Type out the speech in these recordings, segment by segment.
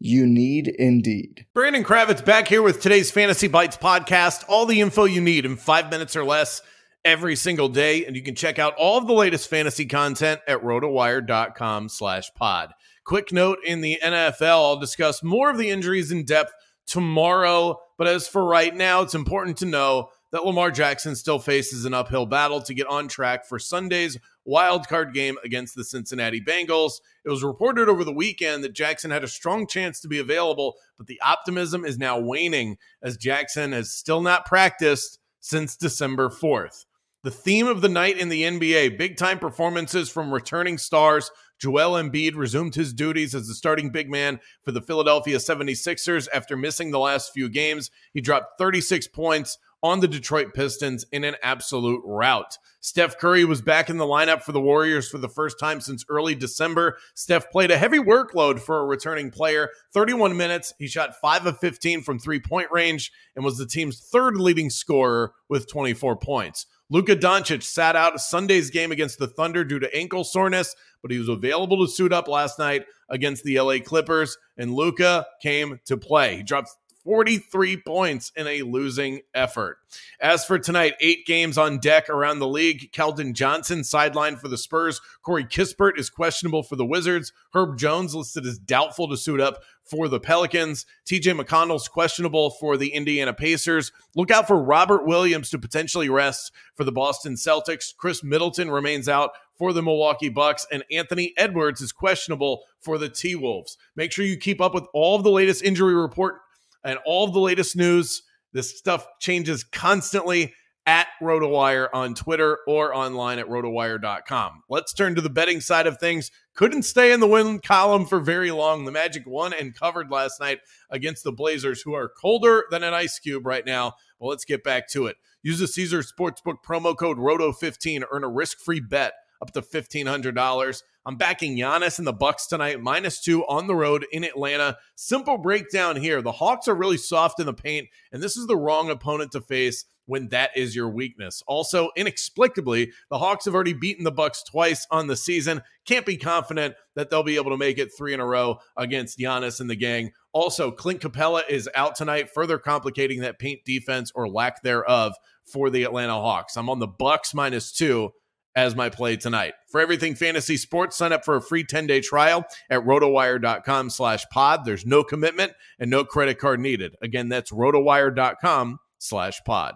You need Indeed. Brandon Kravitz back here with today's Fantasy Bites podcast. All the info you need in five minutes or less every single day. And you can check out all of the latest fantasy content at rotowire.com slash pod. Quick note in the NFL, I'll discuss more of the injuries in depth tomorrow. But as for right now, it's important to know that Lamar Jackson still faces an uphill battle to get on track for Sunday's wild card game against the Cincinnati Bengals. It was reported over the weekend that Jackson had a strong chance to be available, but the optimism is now waning as Jackson has still not practiced since December 4th. The theme of the night in the NBA, big time performances from returning stars. Joel Embiid resumed his duties as the starting big man for the Philadelphia 76ers after missing the last few games. He dropped 36 points on the Detroit Pistons in an absolute rout. Steph Curry was back in the lineup for the Warriors for the first time since early December. Steph played a heavy workload for a returning player 31 minutes. He shot 5 of 15 from three point range and was the team's third leading scorer with 24 points. Luka Doncic sat out Sunday's game against the Thunder due to ankle soreness, but he was available to suit up last night against the LA Clippers, and Luka came to play. He dropped 43 points in a losing effort. As for tonight, eight games on deck around the league. Keldon Johnson sidelined for the Spurs. Corey Kispert is questionable for the Wizards. Herb Jones listed as doubtful to suit up for the Pelicans. TJ McConnell's questionable for the Indiana Pacers. Look out for Robert Williams to potentially rest for the Boston Celtics. Khris Middleton remains out for the Milwaukee Bucks, and Anthony Edwards is questionable for the T Wolves. Make sure you keep up with all of the latest injury report and all the latest news. This stuff changes constantly at RotoWire on Twitter or online at rotowire.com. Let's turn to the betting side of things. Couldn't stay in the win column for very long. The Magic won and covered last night against the Blazers, who are colder than an ice cube right now. Well, let's get back to it. Use the Caesar Sportsbook promo code ROTO15 to earn a risk free bet up to $1,500. I'm backing Giannis and the Bucks tonight, minus two on the road in Atlanta. Simple breakdown here. The Hawks are really soft in the paint, and this is the wrong opponent to face when that is your weakness. Also, inexplicably, the Hawks have already beaten the Bucks twice on the season. Can't be confident that they'll be able to make it three in a row against Giannis and the gang. Also, Clint Capela is out tonight, further complicating that paint defense or lack thereof for the Atlanta Hawks. I'm on the Bucks minus two as my play tonight. For everything fantasy sports, sign up for a free 10-day trial at rotowire.com slash pod. There's no commitment and no credit card needed. Again, that's rotowire.com slash pod.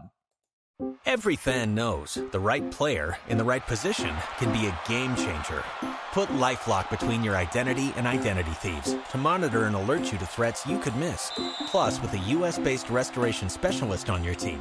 Every fan knows the right player in the right position can be a game changer. Put LifeLock between your identity and identity thieves to monitor and alert you to threats you could miss. Plus, with a U.S.-based restoration specialist on your team,